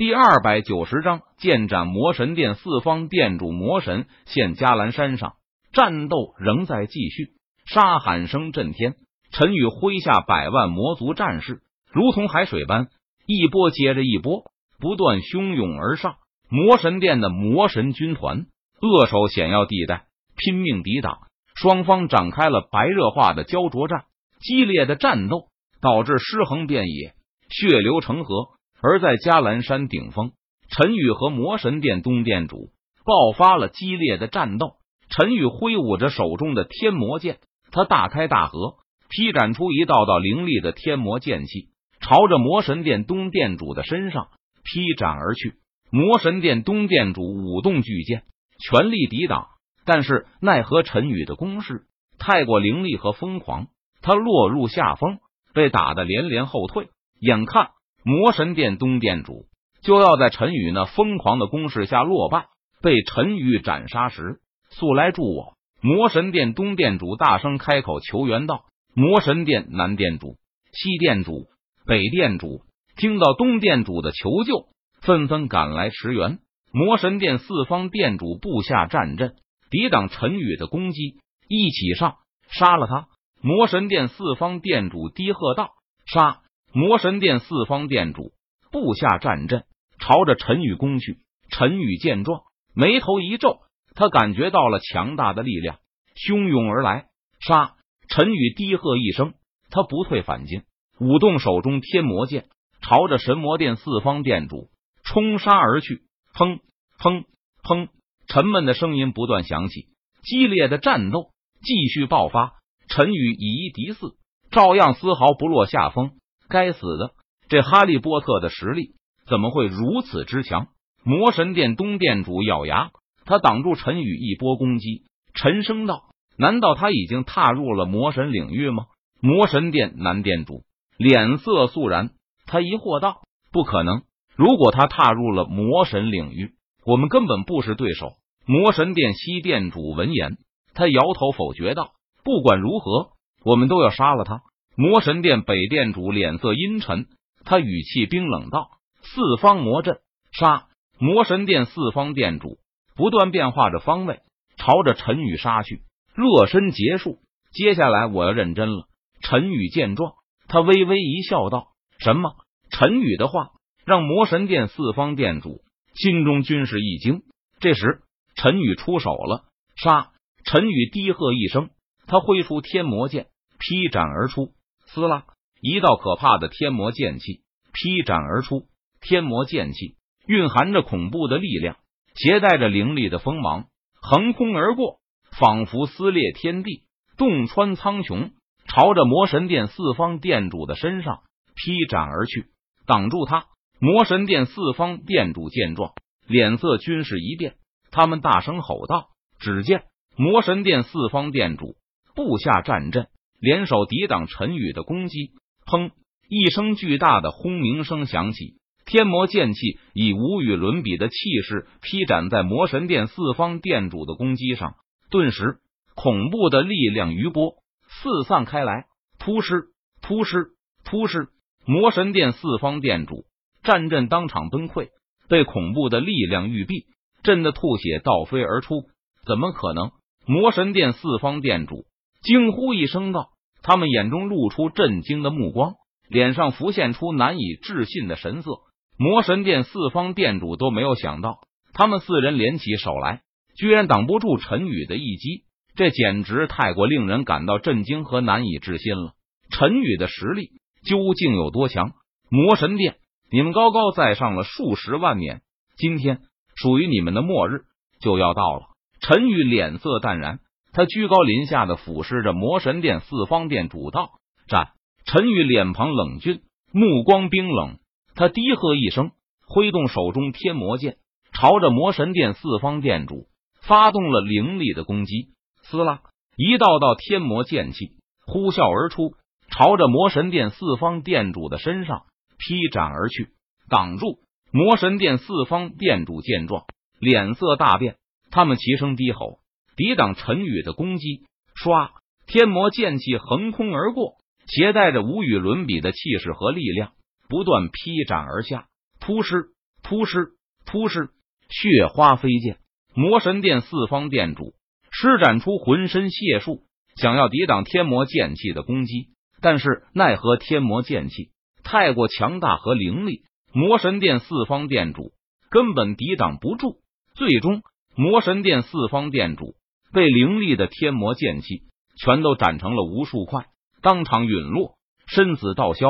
第二百九十章，剑斩魔神殿四方殿主魔神现迦兰山上，战斗仍在继续，杀喊声震天。陈宇麾下百万魔族战士如同海水般，一波接着一波，不断汹涌而上。魔神殿的魔神军团扼守险要地带，拼命抵挡。双方展开了白热化的焦灼战，激烈的战斗导致尸横遍野，血流成河。而在迦兰山顶峰，陈宇和魔神殿东殿主爆发了激烈的战斗。陈宇挥舞着手中的天魔剑，他大开大合，劈斩出一道道凌厉的天魔剑气，朝着魔神殿东殿主的身上劈斩而去。魔神殿东殿主舞动巨剑，全力抵挡，但是奈何陈宇的攻势太过凌厉和疯狂，他落入下风，被打得连连后退。眼看。魔神殿东殿主就要在陈宇那疯狂的攻势下落败，被陈宇斩杀时，速来助我！魔神殿东殿主大声开口求援道：“魔神殿南殿主、西殿主、北殿主听到东殿主的求救，纷纷赶来驰援。魔神殿四方殿主布下战阵，抵挡陈宇的攻击，一起上，杀了他！”魔神殿四方殿主低喝道：“杀！”魔神殿四方殿主布下战阵，朝着陈宇攻去。陈宇见状，眉头一皱，他感觉到了强大的力量汹涌而来。杀！陈宇低喝一声，他不退反进，舞动手中天魔剑，朝着神魔殿四方殿主冲杀而去。砰砰砰！沉闷的声音不断响起，激烈的战斗继续爆发。陈宇以一敌四，照样丝毫不落下风。该死的，这哈利波特的实力怎么会如此之强？魔神殿东殿主咬牙，他挡住陈宇一波攻击，沉声道：“难道他已经踏入了魔神领域吗？”魔神殿南殿主脸色肃然，他疑惑道：“不可能！如果他踏入了魔神领域，我们根本不是对手。”魔神殿西殿主闻言，他摇头否决道：“不管如何，我们都要杀了他。”魔神殿北殿主脸色阴沉，他语气冰冷道：“四方魔阵杀！”魔神殿四方殿主不断变化着方位，朝着陈宇杀去。热身结束，接下来我要认真了。陈宇见状，他微微一笑，道：“什么？”陈宇的话让魔神殿四方殿主心中均是一惊。这时，陈宇出手了，杀！陈宇低喝一声，他挥出天魔剑，劈斩而出。撕拉！一道可怕的天魔剑气劈斩而出，天魔剑气蕴含着恐怖的力量，携带着凌厉的锋芒，横空而过，仿佛撕裂天地，洞穿苍穹，朝着魔神殿四方殿主的身上劈斩而去，挡住他！魔神殿四方殿主见状，脸色均是一变，他们大声吼道：“只见魔神殿四方殿主布下战阵。”联手抵挡陈宇的攻击，砰！一声巨大的轰鸣声响起，天魔剑气以无与伦比的气势劈斩在魔神殿四方殿主的攻击上，顿时恐怖的力量余波四散开来，突施突施突施！魔神殿四方殿主战阵当场崩溃，被恐怖的力量玉臂震得吐血倒飞而出。怎么可能？魔神殿四方殿主。惊呼一声道：“他们眼中露出震惊的目光，脸上浮现出难以置信的神色。魔神殿四方殿主都没有想到，他们四人联起手来，居然挡不住陈宇的一击。这简直太过令人感到震惊和难以置信了。陈宇的实力究竟有多强？魔神殿，你们高高在上了数十万年，今天属于你们的末日就要到了。陈宇脸色淡然。他居高临下的俯视着魔神殿四方殿主道：“战！”陈宇脸庞冷峻，目光冰冷。他低喝一声，挥动手中天魔剑，朝着魔神殿四方殿主发动了凌厉的攻击。撕拉！一道道天魔剑气呼啸而出，朝着魔神殿四方殿主的身上劈斩而去，挡住。魔神殿四方殿主见状，脸色大变，他们齐声低吼。抵挡陈宇的攻击，唰！天魔剑气横空而过，携带着无与伦比的气势和力量，不断劈斩而下。突施突施突施，血花飞溅。魔神殿四方殿主施展出浑身解数，想要抵挡天魔剑气的攻击，但是奈何天魔剑气太过强大和凌厉，魔神殿四方殿主根本抵挡不住。最终，魔神殿四方殿主被凌厉的天魔剑气全都斩成了无数块，当场陨落，身死道消。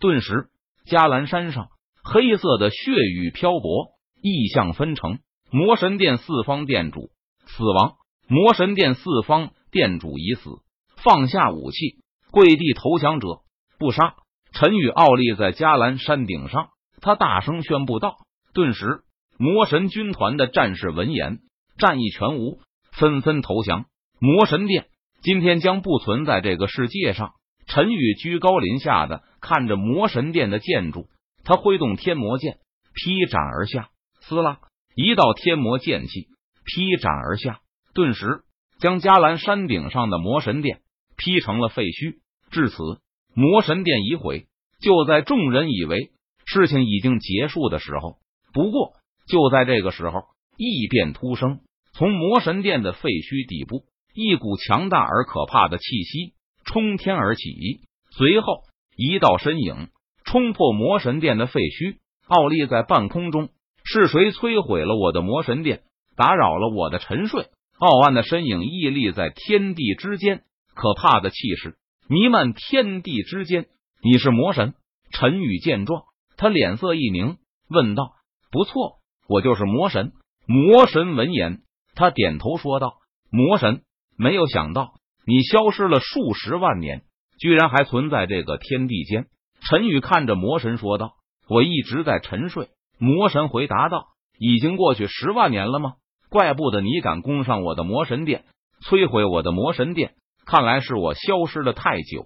顿时，迦兰山上黑色的血雨漂泊，异象纷呈。魔神殿四方殿主死亡，魔神殿四方殿主已死，放下武器，跪地投降者不杀。陈宇傲立在迦兰山顶上，他大声宣布道：“顿时，魔神军团的战士闻言，战意全无，纷纷投降。魔神殿今天将不存在这个世界上。”陈宇居高临下的看着魔神殿的建筑，他挥动天魔剑劈斩而下，撕拉。一道天魔剑气劈斩而下，顿时将迦兰山顶上的魔神殿劈成了废墟。至此，魔神殿已毁。就在众人以为事情已经结束的时候，不过就在这个时候，异变突生。从魔神殿的废墟底部，一股强大而可怕的气息冲天而起，随后一道身影冲破魔神殿的废墟，傲立在半空中。是谁摧毁了我的魔神殿，打扰了我的沉睡？傲岸的身影屹立在天地之间，可怕的气势弥漫天地之间。你是魔神？陈宇见状，他脸色一凝，问道：“不错，我就是魔神。”魔神闻言，他点头说道：“魔神，没有想到你消失了数十万年，居然还存在这个天地间。”陈宇看着魔神说道：“我一直在沉睡。”魔神回答道：“已经过去十万年了吗？怪不得你敢攻上我的魔神殿，摧毁我的魔神殿。看来是我消失的太久，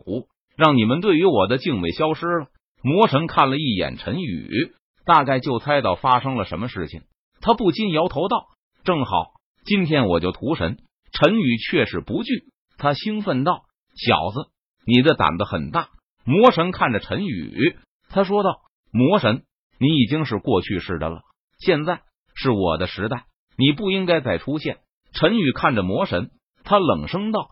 让你们对于我的敬畏消失了。”魔神看了一眼陈宇，大概就猜到发生了什么事情，他不禁摇头道：“正好今天我就屠神。”陈宇却是不惧，他兴奋道：“小子，你的胆子很大。”魔神看着陈宇，他说道：“魔神。”你已经是过去式的了，现在是我的时代，你不应该再出现。陈宇看着魔神，他冷声道：“